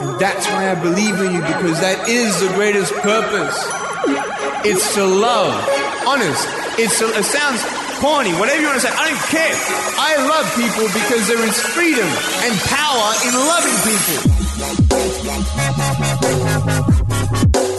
And that's why I believe in you because that is the greatest purpose. It's to love. Honest. It's to, it sounds corny, whatever you want to say. I don't care. I love people because there is freedom and power in loving people.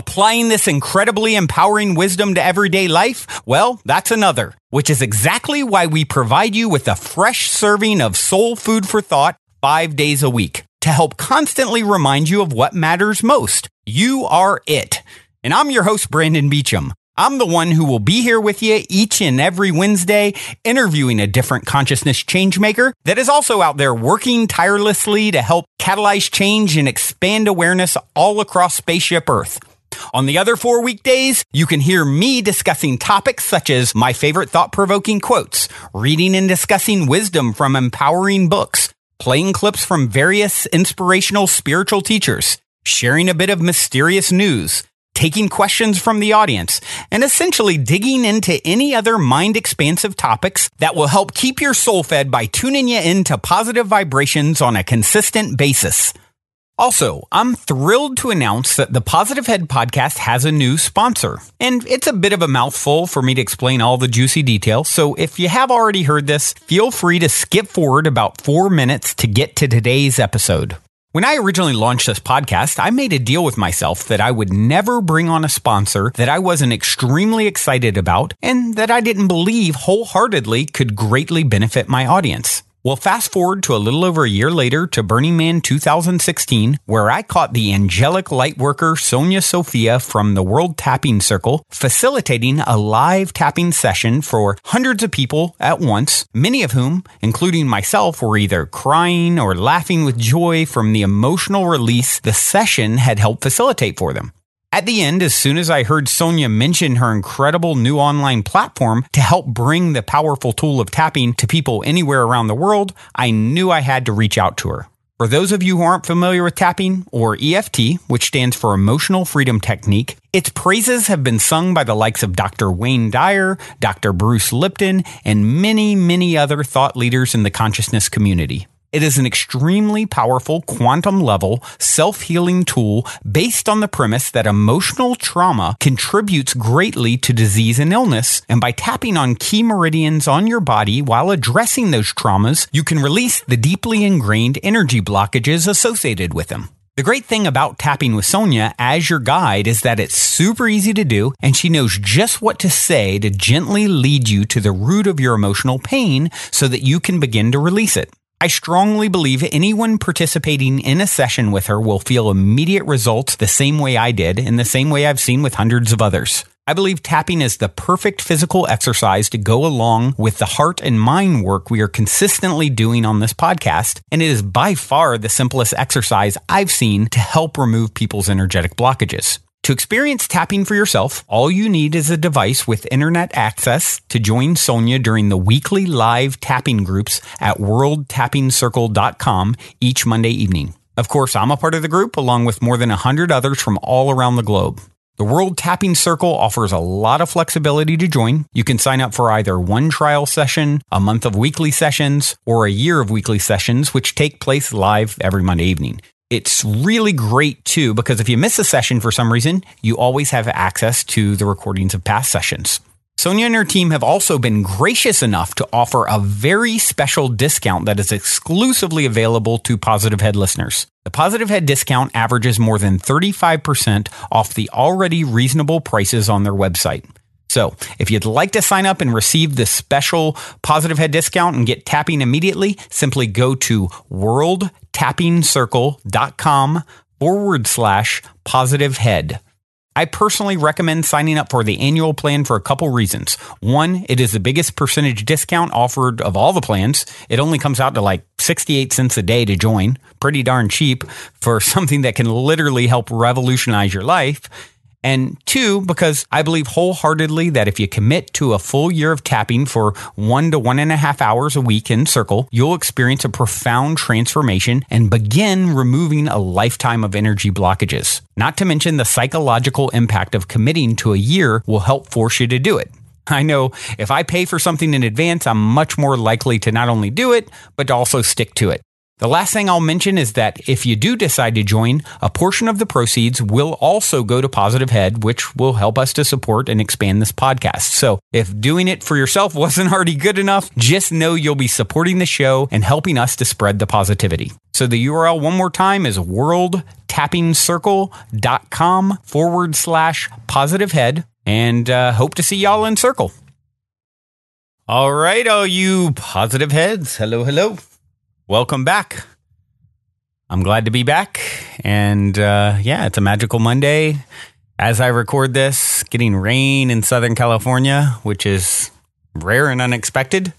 Applying this incredibly empowering wisdom to everyday life? Well, that's another, which is exactly why we provide you with a fresh serving of soul food for thought five days a week to help constantly remind you of what matters most. You are it. And I'm your host, Brandon Beachum. I'm the one who will be here with you each and every Wednesday, interviewing a different consciousness changemaker that is also out there working tirelessly to help catalyze change and expand awareness all across Spaceship Earth. On the other four weekdays, you can hear me discussing topics such as my favorite thought provoking quotes, reading and discussing wisdom from empowering books, playing clips from various inspirational spiritual teachers, sharing a bit of mysterious news, taking questions from the audience, and essentially digging into any other mind expansive topics that will help keep your soul fed by tuning you into positive vibrations on a consistent basis. Also, I'm thrilled to announce that the Positive Head podcast has a new sponsor. And it's a bit of a mouthful for me to explain all the juicy details. So if you have already heard this, feel free to skip forward about four minutes to get to today's episode. When I originally launched this podcast, I made a deal with myself that I would never bring on a sponsor that I wasn't extremely excited about and that I didn't believe wholeheartedly could greatly benefit my audience. Well, fast forward to a little over a year later to Burning Man 2016, where I caught the angelic lightworker Sonia Sophia from the World Tapping Circle facilitating a live tapping session for hundreds of people at once, many of whom, including myself, were either crying or laughing with joy from the emotional release the session had helped facilitate for them. At the end, as soon as I heard Sonia mention her incredible new online platform to help bring the powerful tool of tapping to people anywhere around the world, I knew I had to reach out to her. For those of you who aren't familiar with tapping, or EFT, which stands for Emotional Freedom Technique, its praises have been sung by the likes of Dr. Wayne Dyer, Dr. Bruce Lipton, and many, many other thought leaders in the consciousness community. It is an extremely powerful quantum level self healing tool based on the premise that emotional trauma contributes greatly to disease and illness. And by tapping on key meridians on your body while addressing those traumas, you can release the deeply ingrained energy blockages associated with them. The great thing about tapping with Sonia as your guide is that it's super easy to do and she knows just what to say to gently lead you to the root of your emotional pain so that you can begin to release it. I strongly believe anyone participating in a session with her will feel immediate results the same way I did and the same way I've seen with hundreds of others. I believe tapping is the perfect physical exercise to go along with the heart and mind work we are consistently doing on this podcast, and it is by far the simplest exercise I've seen to help remove people's energetic blockages. To experience tapping for yourself, all you need is a device with internet access to join Sonia during the weekly live tapping groups at worldtappingcircle.com each Monday evening. Of course, I'm a part of the group along with more than 100 others from all around the globe. The World Tapping Circle offers a lot of flexibility to join. You can sign up for either one trial session, a month of weekly sessions, or a year of weekly sessions, which take place live every Monday evening. It's really great too, because if you miss a session for some reason, you always have access to the recordings of past sessions. Sonia and her team have also been gracious enough to offer a very special discount that is exclusively available to Positive Head listeners. The Positive Head discount averages more than 35% off the already reasonable prices on their website. So, if you'd like to sign up and receive the special Positive Head discount and get tapping immediately, simply go to worldtappingcircle.com forward slash positive head. I personally recommend signing up for the annual plan for a couple reasons. One, it is the biggest percentage discount offered of all the plans. It only comes out to like 68 cents a day to join. Pretty darn cheap for something that can literally help revolutionize your life. And two, because I believe wholeheartedly that if you commit to a full year of tapping for one to one and a half hours a week in Circle, you'll experience a profound transformation and begin removing a lifetime of energy blockages. Not to mention the psychological impact of committing to a year will help force you to do it. I know if I pay for something in advance, I'm much more likely to not only do it, but to also stick to it. The last thing I'll mention is that if you do decide to join, a portion of the proceeds will also go to Positive Head, which will help us to support and expand this podcast. So if doing it for yourself wasn't already good enough, just know you'll be supporting the show and helping us to spread the positivity. So the URL one more time is worldtappingcircle.com forward slash positive head and uh, hope to see y'all in circle. All right, all you positive heads. Hello, hello. Welcome back. I'm glad to be back. And uh, yeah, it's a magical Monday. As I record this, getting rain in Southern California, which is rare and unexpected.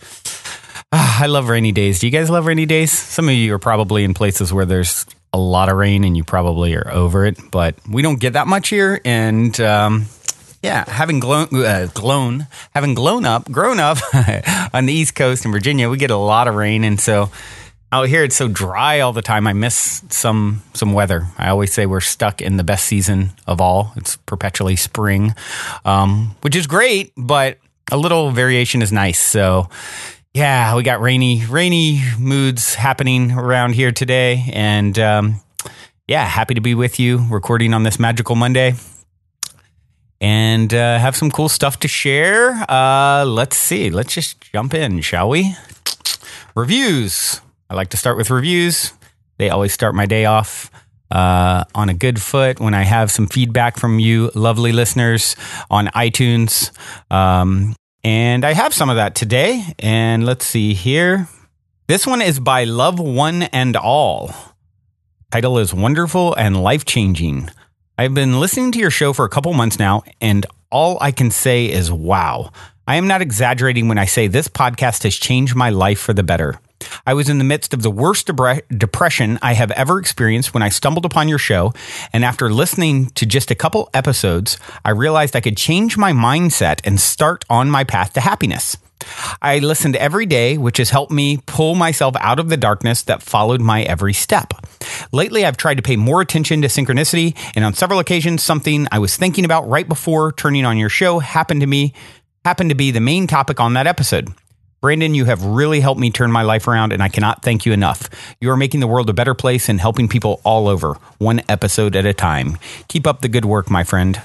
Ah, I love rainy days. Do you guys love rainy days? Some of you are probably in places where there's a lot of rain and you probably are over it, but we don't get that much here. And um, yeah, having grown, uh, grown, having grown up, grown up on the East Coast in Virginia, we get a lot of rain, and so out here it's so dry all the time. I miss some some weather. I always say we're stuck in the best season of all. It's perpetually spring, um, which is great, but a little variation is nice. So. Yeah, we got rainy, rainy moods happening around here today, and um, yeah, happy to be with you recording on this magical Monday and uh, have some cool stuff to share. Uh, let's see. Let's just jump in, shall we? Reviews. I like to start with reviews. They always start my day off uh, on a good foot when I have some feedback from you, lovely listeners, on iTunes. Um, and I have some of that today. And let's see here. This one is by Love One and All. Title is Wonderful and Life Changing. I've been listening to your show for a couple months now, and all I can say is wow. I am not exaggerating when I say this podcast has changed my life for the better. I was in the midst of the worst depression I have ever experienced when I stumbled upon your show. And after listening to just a couple episodes, I realized I could change my mindset and start on my path to happiness. I listened every day, which has helped me pull myself out of the darkness that followed my every step. Lately, I've tried to pay more attention to synchronicity, and on several occasions, something I was thinking about right before turning on your show happened to me, happened to be the main topic on that episode. Brandon, you have really helped me turn my life around, and I cannot thank you enough. You are making the world a better place and helping people all over, one episode at a time. Keep up the good work, my friend.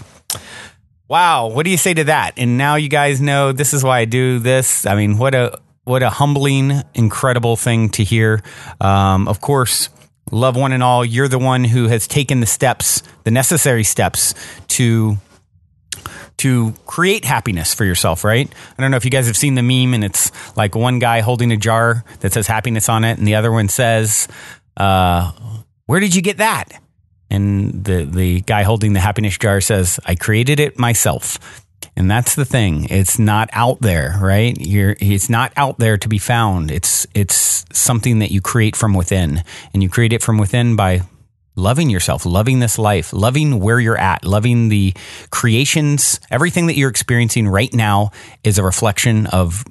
Wow, what do you say to that? And now you guys know this is why I do this. I mean, what a what a humbling, incredible thing to hear. Um, of course, love one and all. You're the one who has taken the steps, the necessary steps to to create happiness for yourself, right? I don't know if you guys have seen the meme and it's like one guy holding a jar that says happiness on it and the other one says, uh, where did you get that? And the, the guy holding the happiness jar says, I created it myself. And that's the thing. It's not out there, right? You're, it's not out there to be found. It's, it's something that you create from within and you create it from within by loving yourself, loving this life, loving where you're at, loving the creations, everything that you're experiencing right now is a reflection of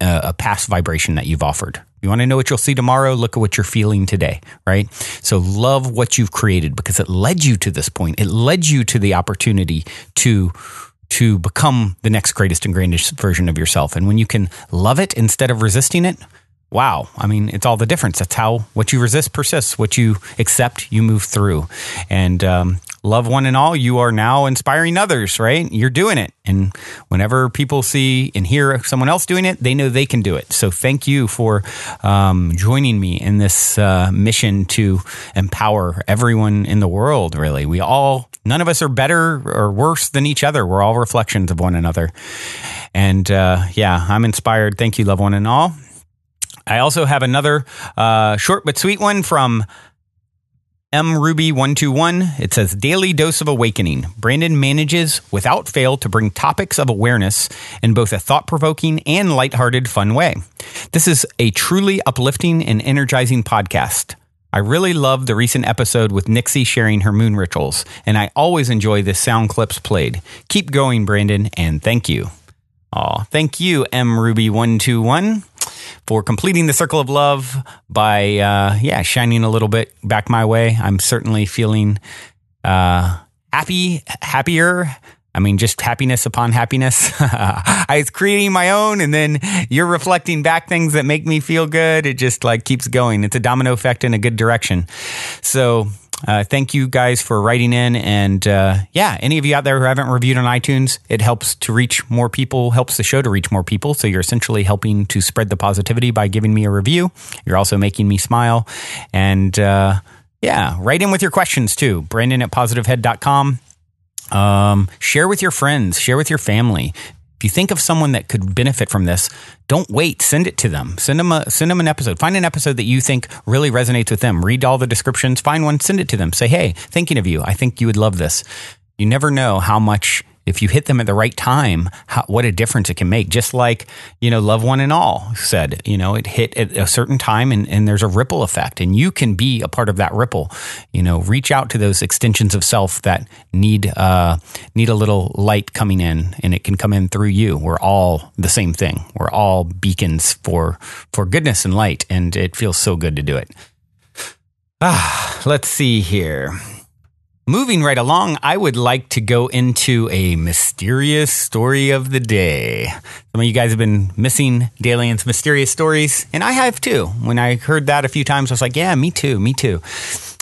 a, uh, a past vibration that you've offered. You want to know what you'll see tomorrow? Look at what you're feeling today, right? So love what you've created because it led you to this point. It led you to the opportunity to to become the next greatest and grandest version of yourself. And when you can love it instead of resisting it, wow. I mean, it's all the difference. That's how what you resist persists. What you accept, you move through. And um, love one and all, you are now inspiring others, right? You're doing it. And whenever people see and hear someone else doing it, they know they can do it. So thank you for um, joining me in this uh, mission to empower everyone in the world, really. We all, none of us are better or worse than each other. We're all reflections of one another. And uh, yeah, I'm inspired. Thank you, love one and all. I also have another uh, short but sweet one from mruby121. It says Daily Dose of Awakening. Brandon manages without fail to bring topics of awareness in both a thought provoking and lighthearted, fun way. This is a truly uplifting and energizing podcast. I really love the recent episode with Nixie sharing her moon rituals, and I always enjoy the sound clips played. Keep going, Brandon, and thank you. Aw, thank you, M mruby121 for completing the circle of love by uh, yeah shining a little bit back my way. I'm certainly feeling uh, happy, happier. I mean, just happiness upon happiness. I was creating my own, and then you're reflecting back things that make me feel good. It just like keeps going. It's a domino effect in a good direction. So uh, thank you guys for writing in. And uh, yeah, any of you out there who haven't reviewed on iTunes, it helps to reach more people, helps the show to reach more people. So you're essentially helping to spread the positivity by giving me a review. You're also making me smile. And uh, yeah, write in with your questions too. Brandon at positivehead.com. Um, share with your friends, share with your family. If you think of someone that could benefit from this, don't wait. Send it to them. Send them a send them an episode. Find an episode that you think really resonates with them. Read all the descriptions. Find one. Send it to them. Say, hey, thinking of you. I think you would love this. You never know how much if you hit them at the right time, how, what a difference it can make. Just like, you know, Love One and All said, you know, it hit at a certain time and, and there's a ripple effect and you can be a part of that ripple. You know, reach out to those extensions of self that need, uh, need a little light coming in and it can come in through you. We're all the same thing. We're all beacons for, for goodness and light. And it feels so good to do it. Ah, let's see here. Moving right along, I would like to go into a mysterious story of the day. Some of you guys have been missing Dalian's mysterious stories, and I have too. When I heard that a few times, I was like, yeah, me too, me too.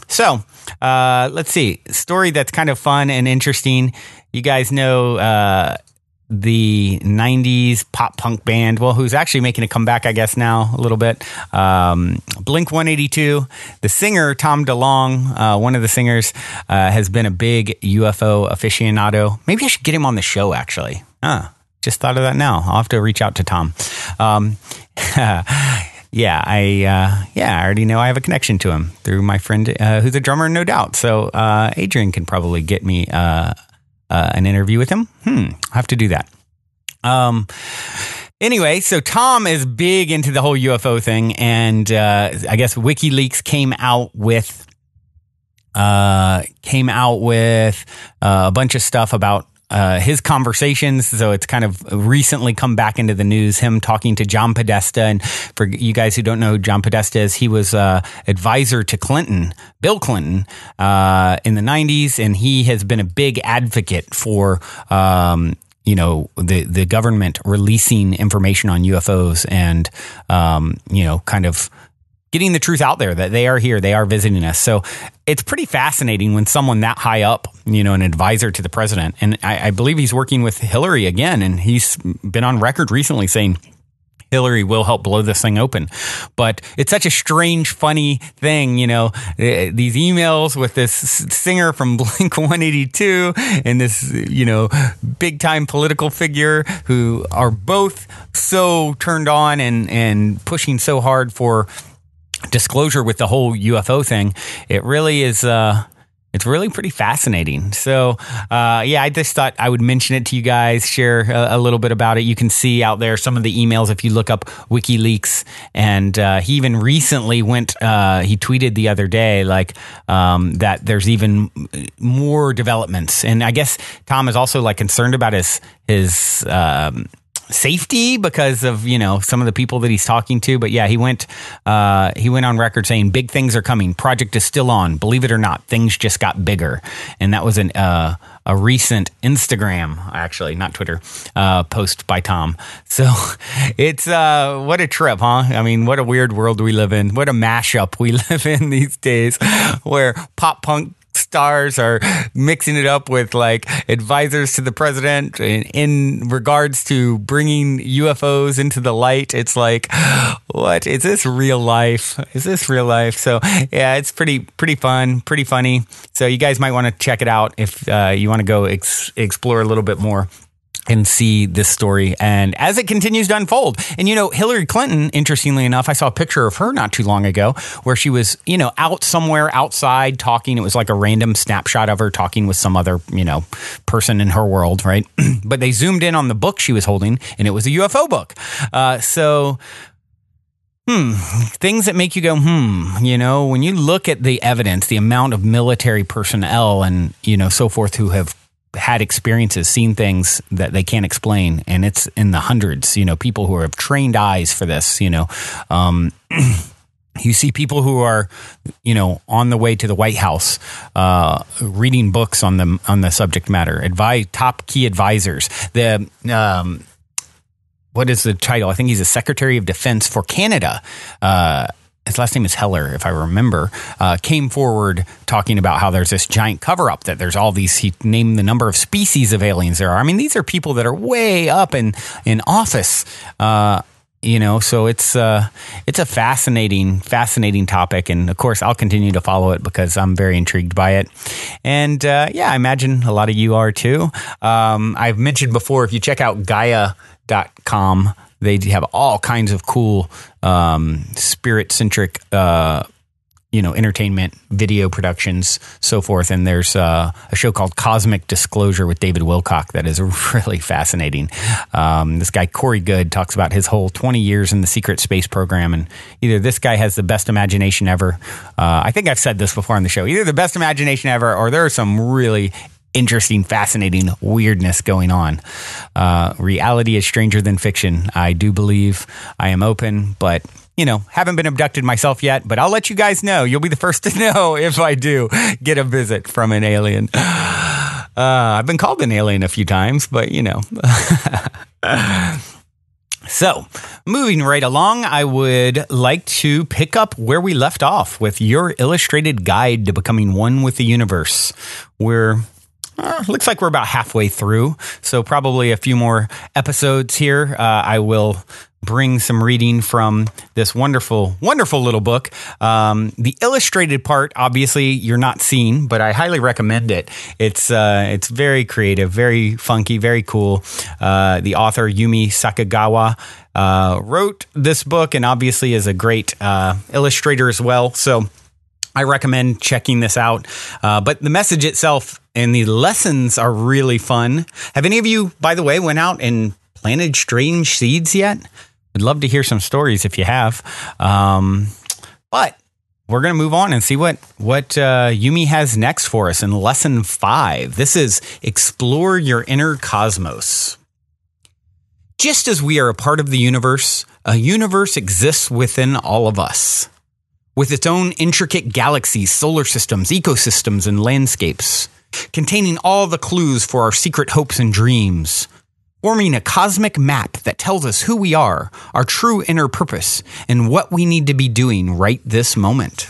So, uh, let's see. Story that's kind of fun and interesting. You guys know uh, the 90s pop punk band, well, who's actually making a comeback, I guess, now a little bit. Um, Blink 182. The singer, Tom DeLonge, uh, one of the singers, uh, has been a big UFO aficionado. Maybe I should get him on the show, actually. Ah, just thought of that now. I'll have to reach out to Tom. Um, yeah, I uh, yeah, I already know I have a connection to him through my friend uh, who's a drummer, no doubt. So uh, Adrian can probably get me uh, an interview with him. Hmm, I have to do that. Um. Anyway, so Tom is big into the whole UFO thing, and uh, I guess WikiLeaks came out with uh, came out with uh, a bunch of stuff about uh, his conversations. So it's kind of recently come back into the news. Him talking to John Podesta, and for you guys who don't know, John Podesta is he was uh, advisor to Clinton, Bill Clinton, uh, in the '90s, and he has been a big advocate for. Um, you know the the government releasing information on UFOs and um, you know kind of getting the truth out there that they are here, they are visiting us. So it's pretty fascinating when someone that high up, you know, an advisor to the president, and I, I believe he's working with Hillary again, and he's been on record recently saying. Hillary will help blow this thing open. But it's such a strange, funny thing, you know, eh, these emails with this singer from Blink 182 and this, you know, big time political figure who are both so turned on and, and pushing so hard for disclosure with the whole UFO thing, it really is. Uh, it's really pretty fascinating. So, uh, yeah, I just thought I would mention it to you guys, share a, a, little bit about it. You can see out there some of the emails if you look up WikiLeaks. And uh, he even recently went, uh, he tweeted the other day, like, um, that there's even more developments. And I guess Tom is also like concerned about his, his, um, safety because of you know some of the people that he's talking to. But yeah, he went uh, he went on record saying big things are coming. Project is still on. Believe it or not, things just got bigger, and that was an uh, a recent Instagram, actually not Twitter, uh, post by Tom. So it's uh, what a trip, huh? I mean, what a weird world we live in. What a mashup we live in these days, where pop punk stars are mixing it up with like advisors to the president in, in, regards to bringing UFOs into the light. It's like, what is this real life? Is this real life? So yeah, it's pretty pretty fun, pretty funny. So you guys might want to check it out if uh, you want to go ex- explore a little bit more. And see this story and as it continues to unfold. And you know, Hillary Clinton, interestingly enough, I saw a picture of her not too long ago where she was, you know, out somewhere outside talking. It was like a random snapshot of her talking with some other, you know, person in her world, right? but they zoomed in on the book she was holding and it was a UFO book. Uh, so Hmm. Things that make you go, hmm. You know, when you look at the evidence, the amount of military personnel and, you know, so forth who have had experiences, seen things that they can't explain, and it's in the hundreds. You know, people who have trained eyes for this. You know, um, you see people who are, you know, on the way to the White House, uh, reading books on the on the subject matter. Advise top key advisors. The um, what is the title? I think he's a Secretary of Defense for Canada. Uh, his last name is Hellyer, if I remember, uh, came forward talking about how there's this giant cover up, that there's all these, he named the number of species of aliens there are. I mean, these are people that are way up in, in office. Uh, you know, so it's uh, it's a fascinating, fascinating topic, and of course, I'll continue to follow it because I'm very intrigued by it. And uh, yeah, I imagine a lot of you are too. Um, I've mentioned before, if you check out Gaia.com, they have all kinds of cool um, spirit centric, uh, you know, entertainment, video productions, so forth. And there's uh, a show called Cosmic Disclosure with David Wilcock that is really fascinating. Um, this guy Corey Goode talks about his whole 20 years in the secret space program, and either this guy has the best imagination ever. Uh, I think I've said this before on the show. Either the best imagination ever, or there are some really interesting, fascinating weirdness going on. Uh, reality is stranger than fiction. I do believe I am open, but you know, haven't been abducted myself yet, but I'll let you guys know. You'll be the first to know if I do get a visit from an alien. Uh, I've been called an alien a few times, but you know. So, moving right along, I would like to pick up where we left off with your illustrated guide to becoming one with the universe. We're uh, looks like we're about halfway through, so probably a few more episodes here. Uh, I will bring some reading from this wonderful, wonderful little book. Um, the illustrated part, obviously, you're not seeing, but I highly recommend it. It's uh, it's very creative, very funky, very cool. Uh, the author Yumi Sakugawa uh, wrote this book, and obviously is a great uh, illustrator as well. So. I recommend checking this out. Uh, but the message itself and the lessons are really fun. Have any of you, by the way, went out and planted strange seeds yet? I'd love to hear some stories if you have. Um, but we're going to move on and see what what uh, Yumi has next for us in lesson five. This is explore your inner cosmos. Just as we are a part of the universe, a universe exists within all of us with its own intricate galaxies, solar systems, ecosystems, and landscapes, containing all the clues for our secret hopes and dreams, forming a cosmic map that tells us who we are, our true inner purpose, and what we need to be doing right this moment.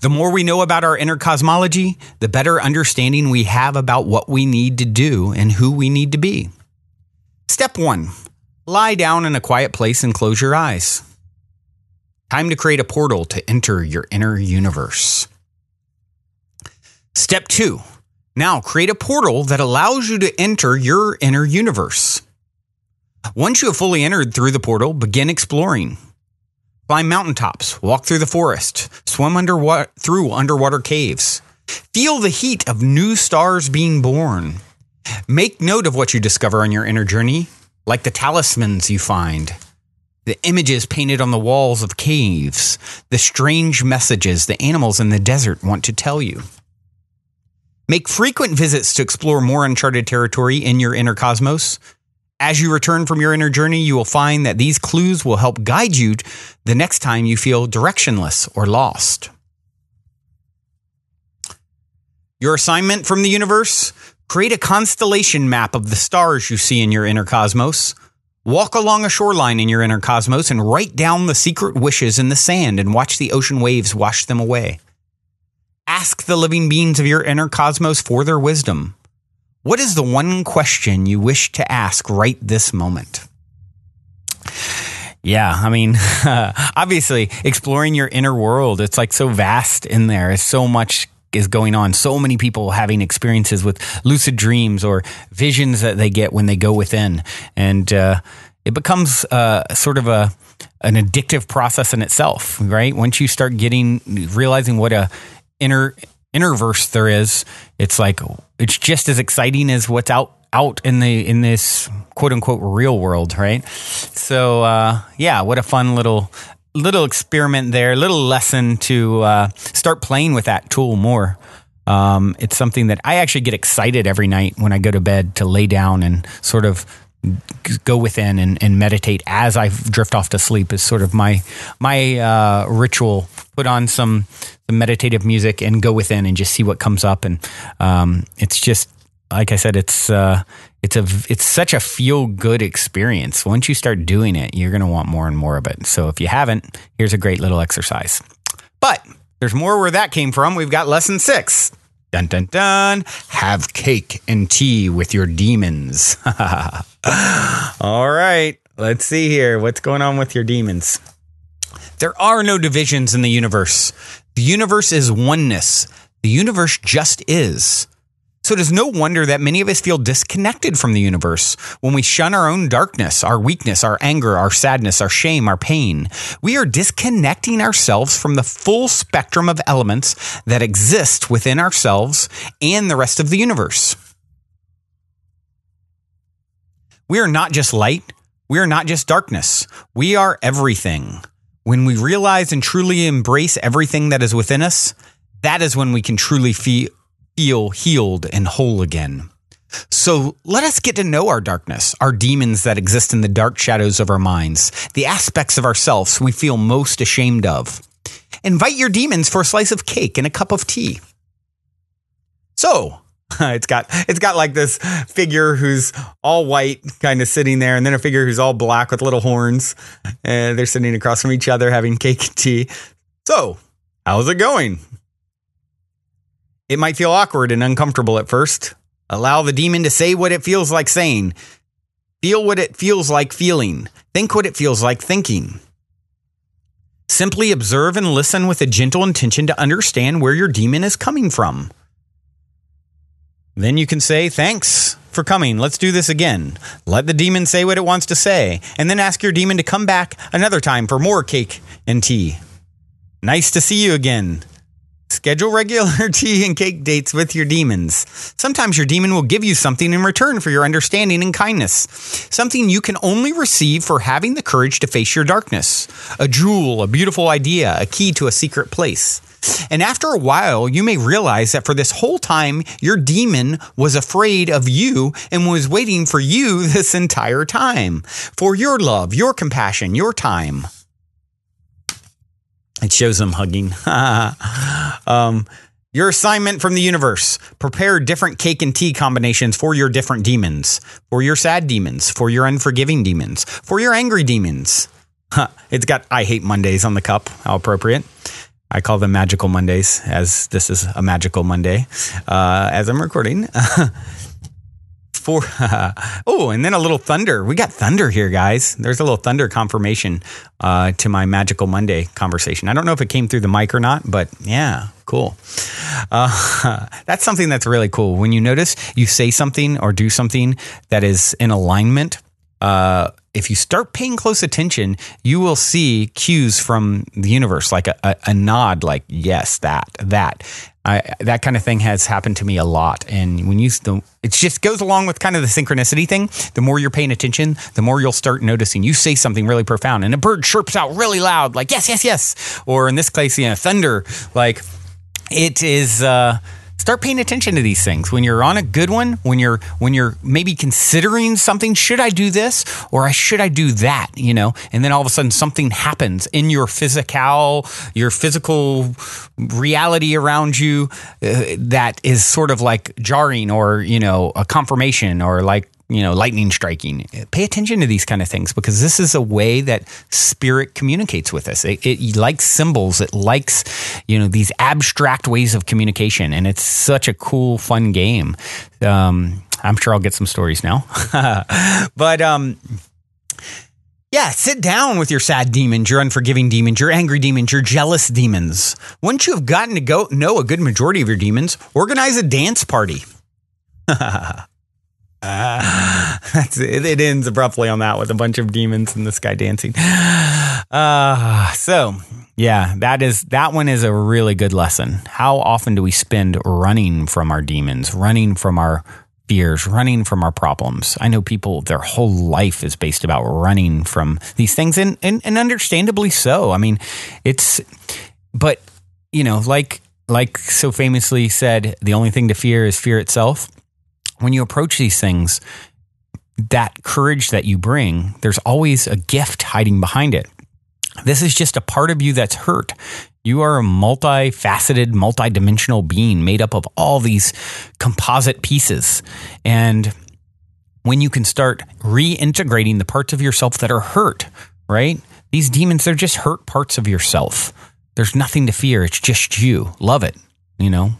The more we know about our inner cosmology, the better understanding we have about what we need to do and who we need to be. Step one lie down in a quiet place and close your eyes. Time to create a portal to enter your inner universe. Step two. Now create a portal that allows you to enter your inner universe. Once you have fully entered through the portal, begin exploring. Climb mountaintops, walk through the forest, swim through underwater caves. Feel the heat of new stars being born. Make note of what you discover on your inner journey, like the talismans you find, the images painted on the walls of caves, the strange messages the animals in the desert want to tell you. Make frequent visits to explore more uncharted territory in your inner cosmos. As you return from your inner journey, you will find that these clues will help guide you the next time you feel directionless or lost. Your assignment from the universe create a constellation map of the stars you see in your inner cosmos. Walk along a shoreline in your inner cosmos and write down the secret wishes in the sand and watch the ocean waves wash them away. Ask the living beings of your inner cosmos for their wisdom. What is the one question you wish to ask right this moment? Yeah, I mean, obviously, exploring your inner world, it's like so vast in there. So much is going on. So many people having experiences with lucid dreams or visions that they get when they go within, and uh, it becomes uh, sort of a an addictive process in itself, right? Once you start getting realizing what a inner innerverse there is, it's like it's just as exciting as what's out out in the in this quote unquote real world, right? So uh, yeah, what a fun little little experiment there, little lesson to uh, start playing with that tool more. Um, it's something that I actually get excited every night when I go to bed to lay down and sort of go within and, and meditate as I drift off to sleep is sort of my my uh, ritual. Put on some, some meditative music and go within and just see what comes up. And um, it's just like I said, it's uh, it's a it's such a feel good experience. Once you start doing it, you're going to want more and more of it. So if you haven't, here's a great little exercise. But there's more where that came from. We've got lesson six. Dun dun dun. Have cake and tea with your demons. All right. Let's see here. What's going on with your demons? There are no divisions in the universe. The universe is oneness. The universe just is. So it is no wonder that many of us feel disconnected from the universe when we shun our own darkness, our weakness, our anger, our sadness, our shame, our pain. We are disconnecting ourselves from the full spectrum of elements that exist within ourselves and the rest of the universe. We are not just light. We are not just darkness. We are everything. When we realize and truly embrace everything that is within us, that is when we can truly feel feel healed and whole again. So let us get to know our darkness, our demons that exist in the dark shadows of our minds, the aspects of ourselves we feel most ashamed of. Invite your demons for a slice of cake and a cup of tea. So, it's got it's got like this figure who's all white kind of sitting there and then a figure who's all black with little horns and they're sitting across from each other having cake and tea so how's it going it might feel awkward and uncomfortable at first. Allow the demon to say what it feels like saying. Feel what it feels like feeling. Think what it feels like thinking. Simply observe and listen with a gentle intention to understand where your demon is coming from. Then you can say, Thanks for coming. Let's do this again. Let the demon say what it wants to say, and then ask your demon to come back another time for more cake and tea. Nice to see you again. Schedule regular tea and cake dates with your demons. Sometimes your demon will give you something in return for your understanding and kindness. Something you can only receive for having the courage to face your darkness. A jewel, a beautiful idea, a key to a secret place. And after a while, you may realize that for this whole time, your demon was afraid of you and was waiting for you this entire time. For your love, your compassion, your time. It shows them hugging. um, your assignment from the universe prepare different cake and tea combinations for your different demons, for your sad demons, for your unforgiving demons, for your angry demons. it's got I hate Mondays on the cup. How appropriate. I call them magical Mondays, as this is a magical Monday uh, as I'm recording. for oh, and then a little thunder. We got thunder here, guys. There's a little thunder confirmation uh, to my Magical Monday conversation. I don't know if it came through the mic or not, but yeah, cool. Uh, that's something that's really cool. When you notice you say something or do something that is in alignment. If you start paying close attention, you will see cues from the universe, like a, a, a nod, like yes, that, that. I, that kind of thing has happened to me a lot. And when you, it just goes along with kind of the synchronicity thing. The more you're paying attention, the more you'll start noticing. You say something really profound, and a bird chirps out really loud, like yes, yes, yes. Or in this case, you know, thunder, like it is. Uh, start paying attention to these things. When you're on a good one when you're when you're maybe considering something should i do this or should i do that you know? And then all of a sudden something happens in your physical your physical reality around you uh, that is sort of like jarring or you know a confirmation or like you know, lightning striking. Pay attention to these kind of things because this is a way that spirit communicates with us. It, it, likes symbols. It likes, you know, these abstract ways of communication. And it's such a cool, fun game. Um, I'm sure I'll get some stories now. but, um, Yeah, sit down with your sad demons, your unforgiving demons, your angry demons, your jealous demons. Once you have gotten to go know a good majority of your demons, organize a dance party. uh, it, it, ends abruptly on that with a bunch of demons and this guy dancing. Uh, so yeah, that is that one is a really good lesson. How often do we spend running from our demons, running from our fears, running from our problems. I know people, their whole life is based about running from these things, and, and, and understandably so. I mean, it's, but, you know, like, like so famously said, the only thing to fear is fear itself. When you approach these things, that courage that you bring, there's always a gift hiding behind it. This is just a part of you that's hurt. You are a multifaceted, multidimensional being made up of all these composite pieces. And when you can start reintegrating the parts of yourself that are hurt, right? These demons, they're just hurt parts of yourself. There's nothing to fear. It's just you. Love it, you know?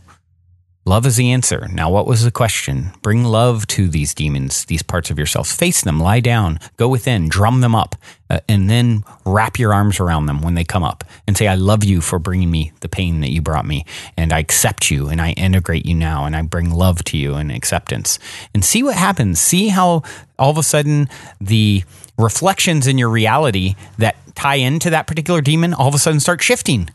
Love is the answer. Now, what was the question? Bring love to these demons, these parts of yourself. Face them, lie down, go within, drum them up, uh, and then wrap your arms around them when they come up and say, I love you for bringing me the pain that you brought me. And I accept you and I integrate you now and I bring love to you and acceptance. And see what happens. See how all of a sudden the reflections in your reality that tie into that particular demon all of a sudden start shifting.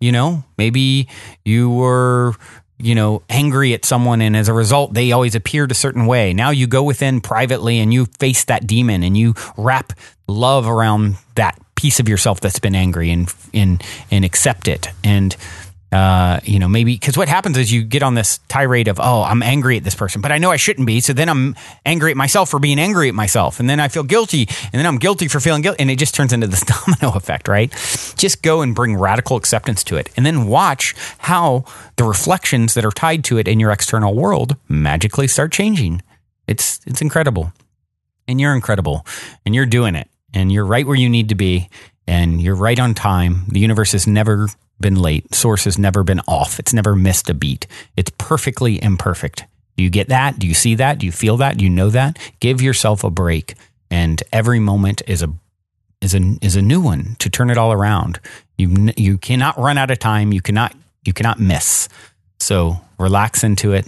You know, maybe you were you know, angry at someone, and as a result, they always appeared a certain way. Now you go within privately and you face that demon and you wrap love around that piece of yourself that's been angry and and and accept it. And uh, you know, maybe because what happens is you get on this tirade of, oh, I'm angry at this person, but I know I shouldn't be. So then I'm angry at myself for being angry at myself. And then I feel guilty. And then I'm guilty for feeling guilty. And it just turns into this domino effect, right? Just go and bring radical acceptance to it. And then watch how the reflections that are tied to it in your external world magically start changing. It's, it's incredible. And you're incredible. And you're doing it. And you're right where you need to be. And you're right on time. The universe is never been late. Source has never been off. It's never missed a beat. It's perfectly imperfect. Do you get that? Do you see that? Do you feel that? Do you know that? Give yourself a break. And every moment is a is a is a new one to turn it all around. You you cannot run out of time. You cannot you cannot miss. So relax into it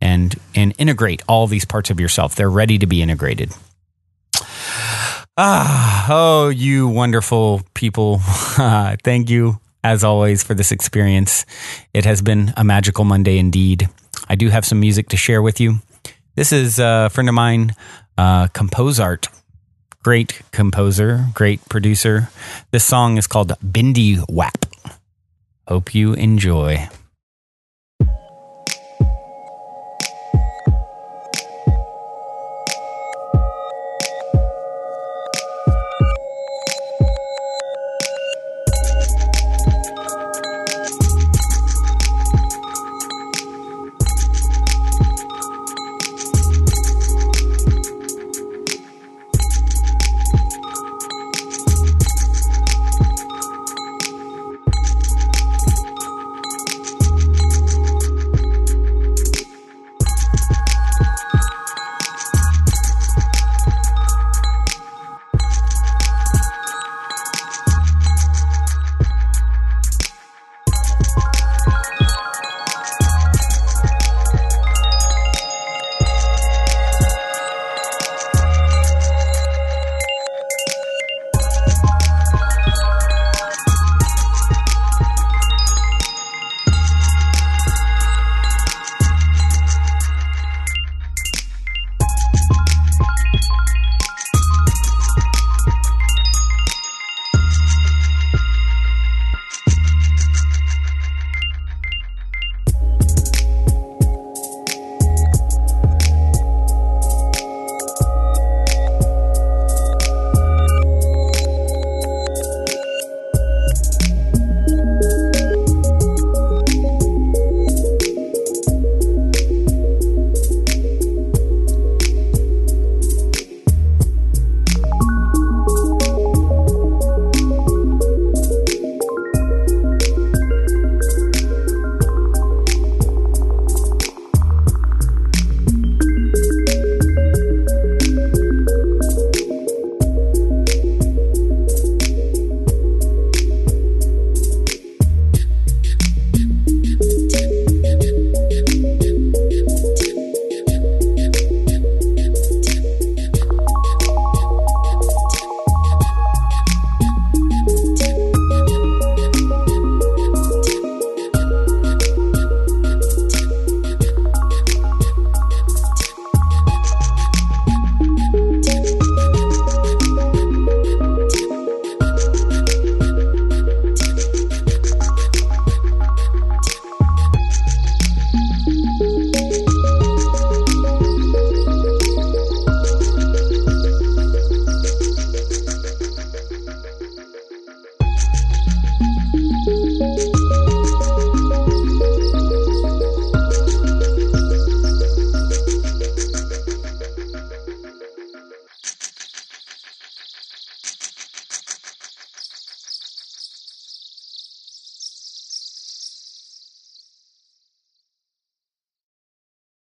and and integrate all these parts of yourself. They're ready to be integrated. Ah, oh, you wonderful people. Thank you as always, for this experience. It has been a magical Monday indeed. I do have some music to share with you. This is a friend of mine, uh, Compose Art. Great composer, great producer. This song is called Bindi Wap. Hope you enjoy.